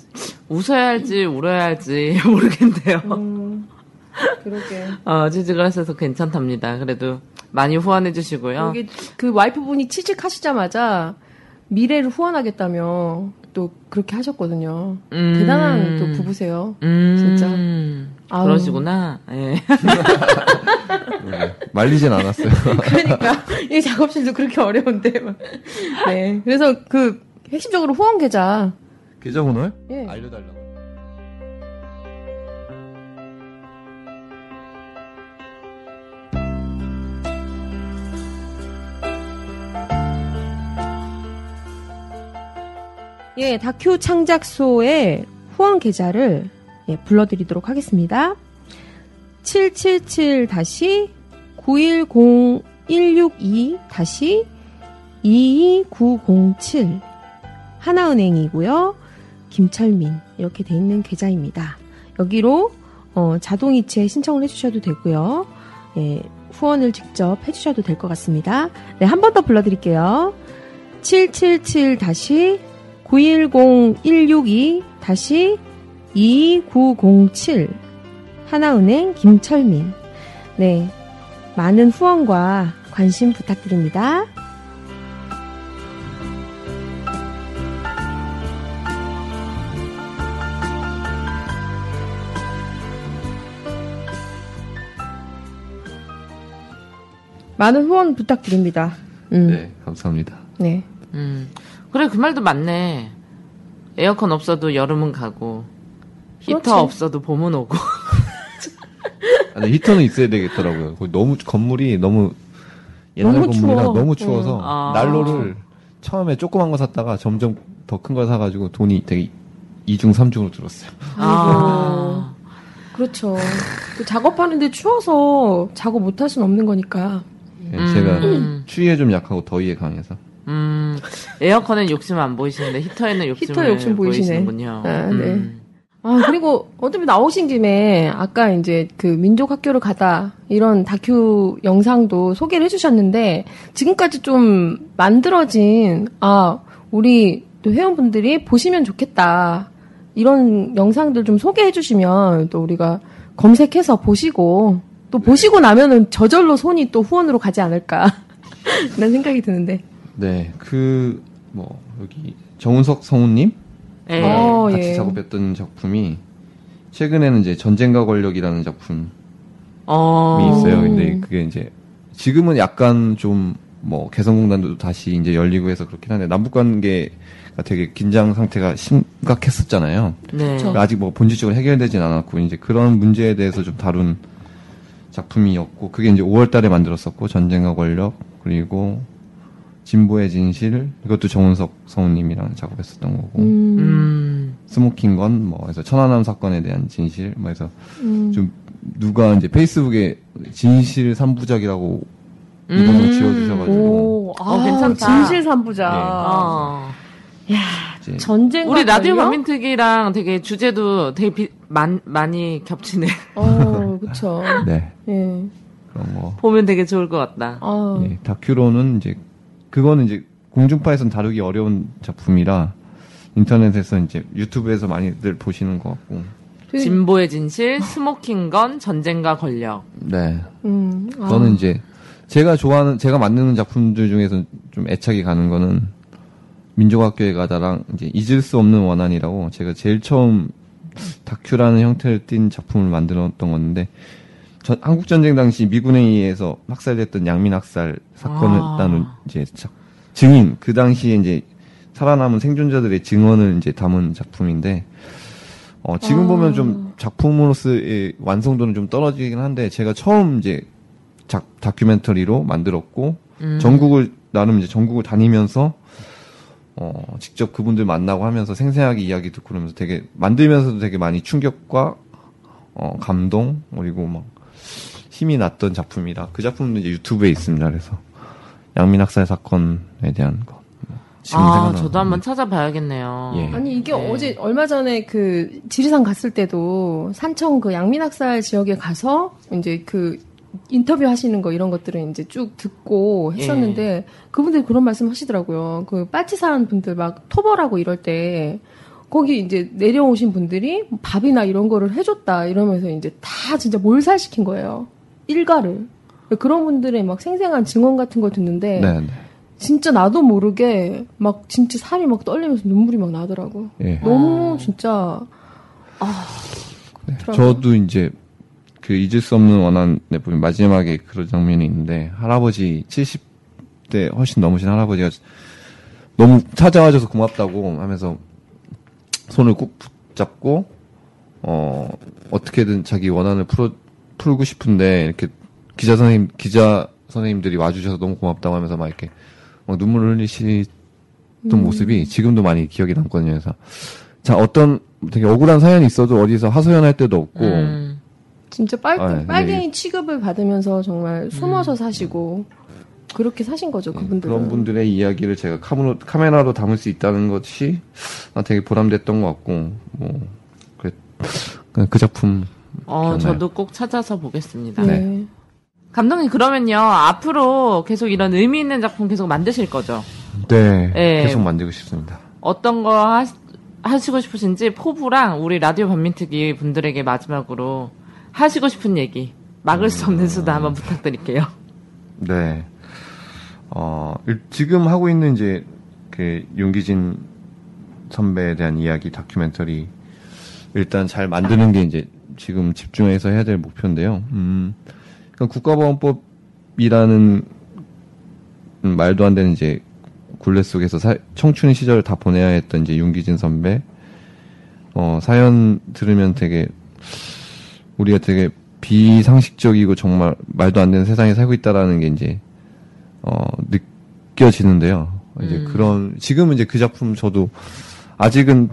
웃어야 할지 울어야 할지 (laughs) 모르겠네요.
음, 그러게.
어, 취직을 하셔서 괜찮답니다. 그래도 많이 후원해 주시고요.
여기 그 와이프분이 취직하시자마자 미래를 후원하겠다며 또 그렇게 하셨거든요.
음.
대단한 또 부부세요.
음,
진짜. 아우.
그러시구나. 예.
네. 말리진 않았어요. (laughs)
그러니까 이 작업실도 그렇게 어려운데. 막. 네. 그래서 그 핵심적으로 후원 계좌.
계좌 번호요?
예.
알려달라고.
예, 다큐 창작소의 후원 계좌를 예, 불러드리도록 하겠습니다. 777-910-162-22907 하나은행이고요. 김철민 이렇게 돼 있는 계좌입니다. 여기로 어, 자동이체 신청을 해주셔도 되고요. 예, 후원을 직접 해주셔도 될 것 같습니다. 네, 한 번 더 불러드릴게요. 777-910-162-2907 하나은행 김철민 네 많은 후원과 관심 부탁드립니다. 많은 후원 부탁드립니다. 음, 네.
네, 감사합니다.
음. 그래, 그 말도 맞네. 에어컨 없어도 여름은 가고, 히터
그렇지.
없어도 봄은 오고.
아니, 히터는 있어야 되겠더라고요. 거기 너무 건물이 너무 옛날
너무
건물이라
추워.
너무 추워서
응. 아.
난로를 처음에 조그만 거 샀다가 점점 더큰걸 사가지고 돈이 되게 이중삼중으로 들었어요.
아.
그렇죠. 또 작업하는데 추워서 작업 못할 수는 없는 거니까.
예,
음.
제가 추위에 좀 약하고 더위에 강해서.
음, 에어컨은 욕심 안 보이시는데 히터에는 욕심을
히터 욕심 보이시네.
보이시는군요.
아, 네.
음.
아, 그리고 어차피 나오신 김에 아까 이제 그 민족 학교를 가다 이런 다큐 영상도 소개를 해주셨는데 지금까지 좀 만들어진 아, 우리 또 회원분들이 보시면 좋겠다. 이런 영상들 좀 소개해 주시면 또 우리가 검색해서 보시고 또 보시고 나면은 저절로 손이 또 후원으로 가지 않을까. (laughs) 라는 생각이 드는데.
네, 그, 뭐, 여기, 정은석 성우님?
예.
어,
같이
예.
작업했던 작품이, 최근에는 이제 전쟁과 권력이라는 작품이
어.
있어요. 근데 그게 이제, 지금은 약간 좀, 뭐, 개성공단도 다시 이제 열리고 해서 그렇긴 한데, 남북 관계가 되게 긴장 상태가 심각했었잖아요.
네.
그쵸.
아직 뭐 본질적으로 해결되진 않았고, 이제 그런 문제에 대해서 좀 다룬 작품이었고, 그게 이제 5월 달에 만들었었고, 전쟁과 권력, 그리고 진보의 진실, 이것도 정은석 성우님이랑 작업했었던 거고,
음,
음.
smoking gun, 뭐, 해서 천안함 사건에 대한 진실, 뭐 해서
음.
좀 누가 이제 페이스북에 진실 3부작이라고 이번에
음.
지어주셔가지고,
오, 아,
어, 괜찮다.
진실 삼부작.
어.
이제
전쟁
우리 라디오 반민특위랑 되게 주제도 되게 비, 많, 많이 겹치네.
어, 그쵸.
네,
예.
그런 거.
보면 되게 좋을 것 같다.
아,
예, 다큐로는 이제 그거는 이제 공중파에서는 다루기 어려운 작품이라 인터넷에서 이제 유튜브에서 많이들 보시는 것 같고.
되게-
진보의 진실, 스모킹건, 전쟁과 권력.
네.
음, 아,
저는 이제 제가 좋아하는 제가 만드는 작품들 중에서 좀 애착이 가는 거는 민족학교에 가다랑 이제 잊을 수 없는 원한이라고 제가 제일 처음 다큐라는 형태를 띈 작품을 만들었던 건데 전, 한국 전쟁 당시 미군에 의해서 학살됐던 양민 학살 사건을
아.
나눈 이제 자- 증인 그 당시에 이제 살아남은 생존자들의 증언을 이제 담은 작품인데 어, 지금
아.
보면 좀 작품으로서의 완성도는 좀 떨어지긴 한데 제가 처음 이제 작, 다큐멘터리로 만들었고
음.
전국을 나름 이제 전국을 다니면서 어, 직접 그분들 만나고 하면서 생생하게 이야기 듣고 그러면서 되게 만들면서도 되게 많이 충격과 어, 감동 그리고 막 힘이 났던 작품이라 그 작품도 이제 유튜브에 있습니다. 그래서 양민 학살 사건에 대한 거. 뭐 지금
아, 저도 한번
거.
찾아봐야겠네요.
예.
아니 이게
네.
어제 얼마 전에 그 지리산 갔을 때도 산청 그 양민학살 지역에 가서 이제 그 인터뷰 하시는 거 이런 것들을 이제 쭉 듣고 했었는데 그분들이 그런 말씀 하시더라고요. 그 빠치산 분들 막 토벌하고 이럴 때 거기 이제 내려오신 분들이 밥이나 이런 거를 해줬다 이러면서 이제 다 진짜 몰살시킨 거예요. 일가를. 그런 분들의 막 생생한 증언 같은 걸 듣는데
네, 네.
진짜 나도 모르게 막 진짜 살이 막 떨리면서 눈물이 막 나더라고.
예.
너무 진짜
네,
그러게요.
저도 이제 그 잊을 수 없는 원한에 보면 마지막에 그런 장면이 있는데 할아버지 70대 훨씬 넘으신 할아버지가 너무 찾아와줘서 고맙다고 하면서 손을 꼭 붙잡고 어 어떻게든 자기 원한을 풀어 풀고 싶은데 이렇게 기자 선생님 기자 선생님들이 와주셔서 너무 고맙다고 하면서 막 이렇게 막 눈물을 흘리시던
음.
모습이 지금도 많이 기억이 남거든요. 그래서 자 어떤 되게 억울한 사연이 있어도 어디서 하소연할 때도 없고
음.
진짜 빨,
아, 네,
빨갱이 취급을 받으면서 정말 숨어서 사시고 그렇게 사신 거죠 그분들은.
그런 분들의 이야기를 제가 카메라, 카메라로 담을 수 있다는 것이 아, 되게 보람됐던 것 같고 뭐 그래, 그그 작품
어,
기억나요.
저도 꼭 찾아서 보겠습니다.
네.
네.
감독님 그러면요 앞으로 계속 이런 의미 있는 작품 계속 만드실 거죠?
네
예.
계속 만들고 싶습니다.
어떤 거 하시, 하시고 싶으신지 포부랑 우리 라디오 반민특위 분들에게 마지막으로 하시고 싶은 얘기 막을 수 없는 수다 한번 부탁드릴게요.
네. 어, 일- 지금 하고 있는 이제 그 윤기진 선배에 대한 이야기 다큐멘터리 일단 잘 만드는 게 이제 지금 집중해서 해야 될 목표인데요. 음, 그러니까 국가보안법이라는 음, 말도 안 되는 이제 굴레 속에서 사- 청춘 시절을 다 보내야 했던 이제 윤기진 선배 어, 사연 들으면 되게 우리가 되게 비상식적이고 정말 말도 안 되는 세상에 살고 있다라는 게 이제 어, 느껴지는데요. 이제
음.
그런 지금은 이제 그 작품 저도 아직은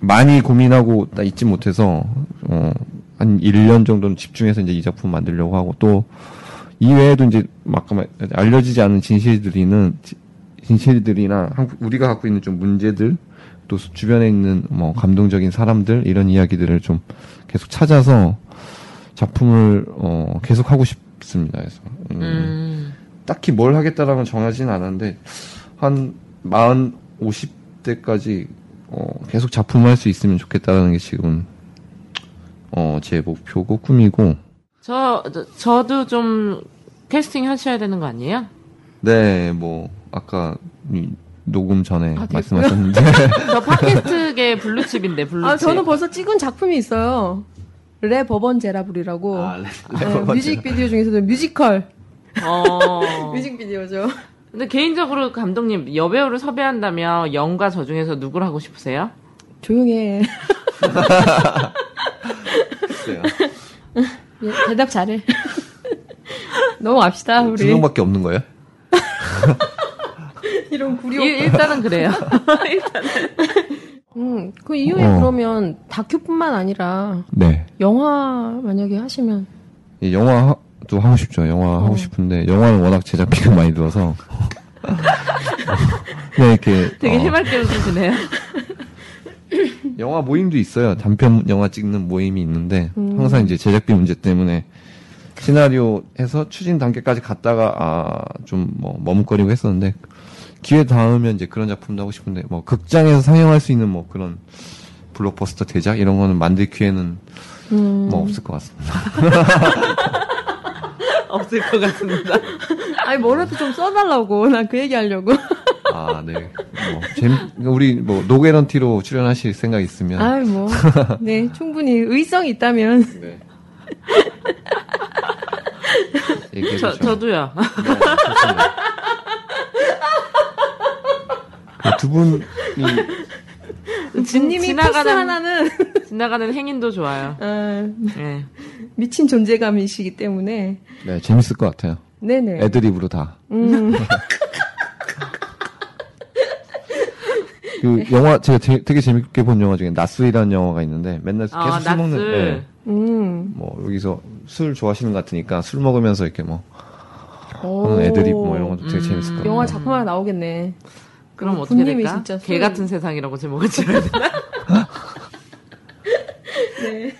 많이 고민하고 나 있지 못해서 어, 한 1년 정도는 집중해서 이제 이 작품 만들려고 하고 또 이외에도 이제 막 아까 말- 알려지지 않은 진실들이는 지- 진실들이나 한국- 우리가 갖고 있는 좀 문제들 또 수- 주변에 있는 뭐 감동적인 사람들 이런 이야기들을 좀 계속 찾아서 작품을 어 계속 하고 싶습니다. 그래서 음,
음.
딱히 뭘 하겠다라는 건 정하지는 않았는데 한 마흔 50대까지 어 계속 작품을 할 수 있으면 좋겠다라는 게 지금 어 제 목표고 꿈이고
저, 저 저도 좀 캐스팅 하셔야 되는 거 아니에요?
네 뭐 아까 이 녹음 전에
아.
말씀하셨는데 (laughs)
저 팟캐스트계 블루칩인데 블루칩.
아, 저는 벌써 찍은 작품이 있어요. 레 버번 제라블이라고.
아, 레-
네,
레 버번
뮤직비디오 중에서도 뮤지컬
어. (laughs)
뮤직비디오죠.
근데 개인적으로 감독님 여배우를 섭외한다면 영과 저 중에서 누구를 하고 싶으세요?
조용해.
글쎄요.
예, 대답 잘해. 넘어갑시다, 우리.
두 명밖에 없는 거예요? (laughs)
이런 구리
일, 일단은 그래요. (laughs) 일단은.
음, 그 이후에
어.
그러면 다큐뿐만 아니라
네.
영화 만약에 하시면
예, 영화도 하고 싶죠. 영화 하고 싶은데 영화는 워낙 제작비가 많이 들어서 그냥 (laughs) 이렇게
되게
어,
해맑게 웃으시네요. (laughs)
영화 모임도 있어요. 단편 영화 찍는 모임이 있는데
음.
항상 이제 제작비 문제 때문에 시나리오 해서 추진 단계까지 갔다가 아 좀 뭐 머뭇거리고 했었는데 기회 닿으면 이제 그런 작품도 하고 싶은데 뭐 극장에서 상영할 수 있는 뭐 그런 블록버스터 대작 이런 거는 만들 기회는
음.
뭐 없을 것 같습니다. (laughs)
없을 것 같습니다. (laughs)
아니 뭐라도 좀 써달라고 난 그 얘기 하려고.
아, 네. 뭐, 재미, 우리, 뭐, 노게런티로 출연하실 생각 있으면.
아이 뭐, (laughs) 네 충분히 의성이 있다면
네. (laughs)
저. 저도요.
두 분이,
진님이
지나가는-
하나는
지나가는 행인도 좋아요.
아,
예.
미친 존재감이시기 때문에
네, 재밌을 것 같아요.
네네.
애드립으로 다.
음, (laughs)
그, 영화, 제가 되, 되게 재밌게 본 영화 중에, 나스이라는 영화가 있는데, 맨날 계속
아,
술 먹는. 네,
음.
뭐, 여기서 술 좋아하시는 것 같으니까, 술 먹으면서 이렇게 뭐,
오.
하는 애드립 뭐 이런 것도 되게
음.
재밌을 것 같아요.
영화 작품 하나 나오겠네.
그럼
그
어떻게 될까?
진짜
개
술-
같은 세상이라고 제목을 지어야 되나? (laughs)
네.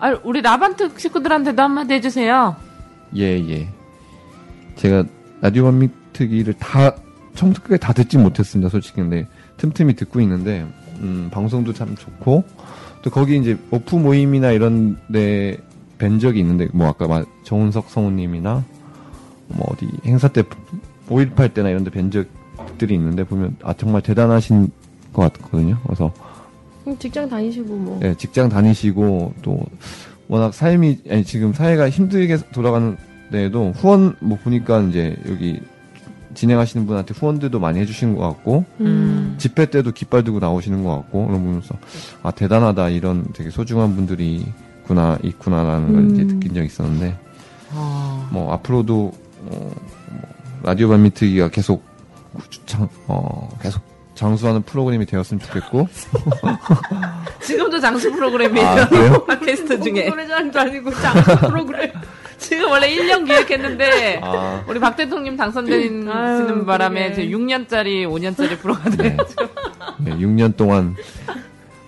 아, 우리 라반트 식구들한테도 한마디 해주세요.
예, 예. 제가 라디오 반미특위를 다, 처음부터 끝까지 다 듣진 못했습니다, 솔직히. 근데 틈틈이 듣고 있는데, 음, 방송도 참 좋고, 또 거기 이제 오프 모임이나 이런 데 뵌 적이 있는데, 뭐 아까 말, 정은석 성우님이나, 뭐 어디 행사 때, 5.18 때나 이런 데 뵌 적들이 있는데, 보면, 아, 정말 대단하신 것 같거든요. 그래서,
음, 직장 다니시고 뭐.
예, 직장 다니시고 또 워낙 삶이 아니 지금 사회가 힘들게 돌아가는 데에도 후원 뭐 보니까 이제 여기 진행하시는 분한테 후원들도 많이 해주시는 것 같고
음.
집회 때도 깃발 들고 나오시는 것 같고 그런 보면서 아 대단하다 이런 되게 소중한 분들이 있구나 있구나라는 걸 이제
음.
느낀 적이 있었는데
어,
뭐 앞으로도 어, 뭐 라디오 반미트기가 계속 장, 어, 계속 장수하는 프로그램이 되었으면 좋겠고 (laughs)
지금도 장수 프로그램이에요.
아, 그래요? (laughs)
팟캐스트 중에.
노래자랑도 아니고 장수 프로그램. (laughs)
지금 원래 1년 기획했는데,
아,
우리 박 대통령 당선되는
아유,
바람에
그러게.
이제 6년짜리, 5년짜리 프로가 돼.
네. 네, 6년 동안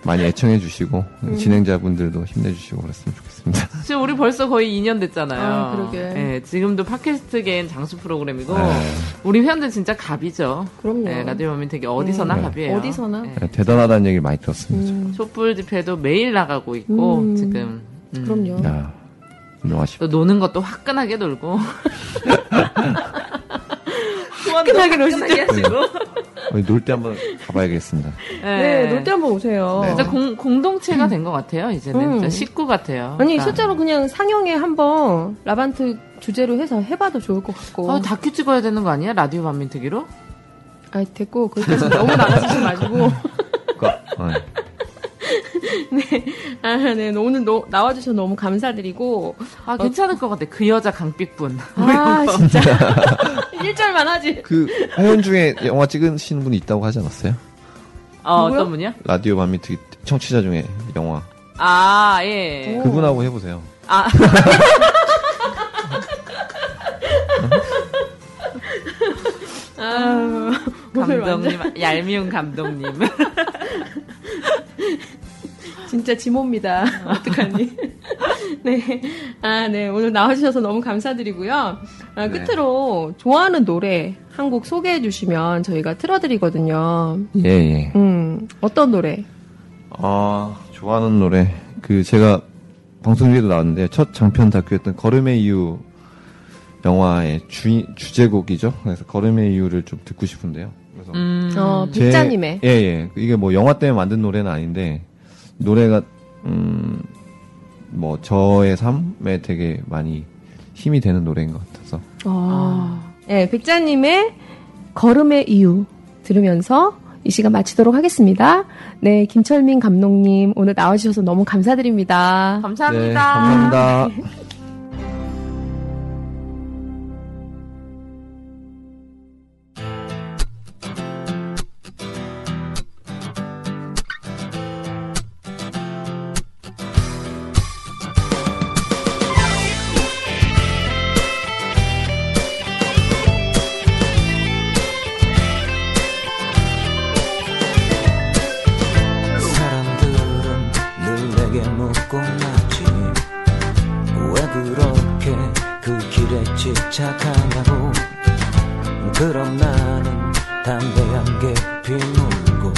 많이 애청해 주시고 진행자분들도 힘내주시고 그랬으면 좋겠습니다. (laughs)
지금 우리 벌써 거의 2년 됐잖아요.
아, 그러게.
예, 지금도 팟캐스트계엔 장수 프로그램이고,
네.
우리 회원들 진짜 갑이죠.
그럼요.
예, 라디오 범인 되게 어디서나
네.
갑이에요.
어디서나.
예.
네, 대단하다는 얘기를 많이 들었습니다.
음,
촛불 집회도 매일 나가고 있고,
음.
지금. 음.
그럼요.
야, 훌륭하십니다.
또 노는 것도 화끈하게 놀고. (laughs)
화끈하게
하시고.
놀때 한번 가봐야겠습니다.
네, 놀 때 한번 오세요.
네.
진짜 공, 공동체가 된 것 같아요, 이제는.
음.
진짜 식구 같아요.
아니
다.
실제로 그냥 상영회 한번 라반트 주제로 해서 해봐도 좋을 것 같고.
어, 다큐 찍어야 되는 거 아니야? 라디오 반민특위로?
아 됐고 거기까지 너무 나가시지 마시고. (laughs)
어,
네, (laughs) 아, 네, 오늘 노- 나와주셔서 너무 감사드리고.
아, 괜찮을 것 같아. 그 여자 강빛분.
아, 진짜. (laughs) 1절만 하지.
그 회원 중에 영화 찍으시는 분이 있다고 하지 않았어요?
어,
누구요?
어떤 분이요?
라디오 반미특 청취자 중에 영화
아, 예.
그분하고 해보세요.
아. (laughs)
아, 오늘
감독님, 얄미운 감독님.
진짜 지모입니다. (laughs) 어떡하니. (laughs) 네. 아, 네. 오늘 나와주셔서 너무 감사드리고요. 아,
네.
끝으로 좋아하는 노래 한 곡 소개해 주시면 저희가 틀어드리거든요.
예, 예.
음, 어떤 노래?
아, 좋아하는 노래. 그, 제가 방송 중에도 나왔는데, 첫 장편 다큐였던 걸음의 이유 영화의 주, 주제곡이죠. 그래서 걸음의 이유를 좀 듣고 싶은데요. 그래서
음.
어,
제-
백자님의.
예, 예. 이게 뭐 영화 때문에 만든 노래는 아닌데, 노래가, 음, 뭐, 저의 삶에 되게 많이 힘이 되는 노래인 것 같아서.
아. 네, 백자님의 걸음의 이유 들으면서 이 시간 마치도록 하겠습니다. 네, 김철민 감독님 오늘 나와주셔서 너무 감사드립니다.
감사합니다.
네, 감사합니다. (laughs)
그렇게 그 길에 집착하냐고. 그럼 나는 담배 한 개 피물고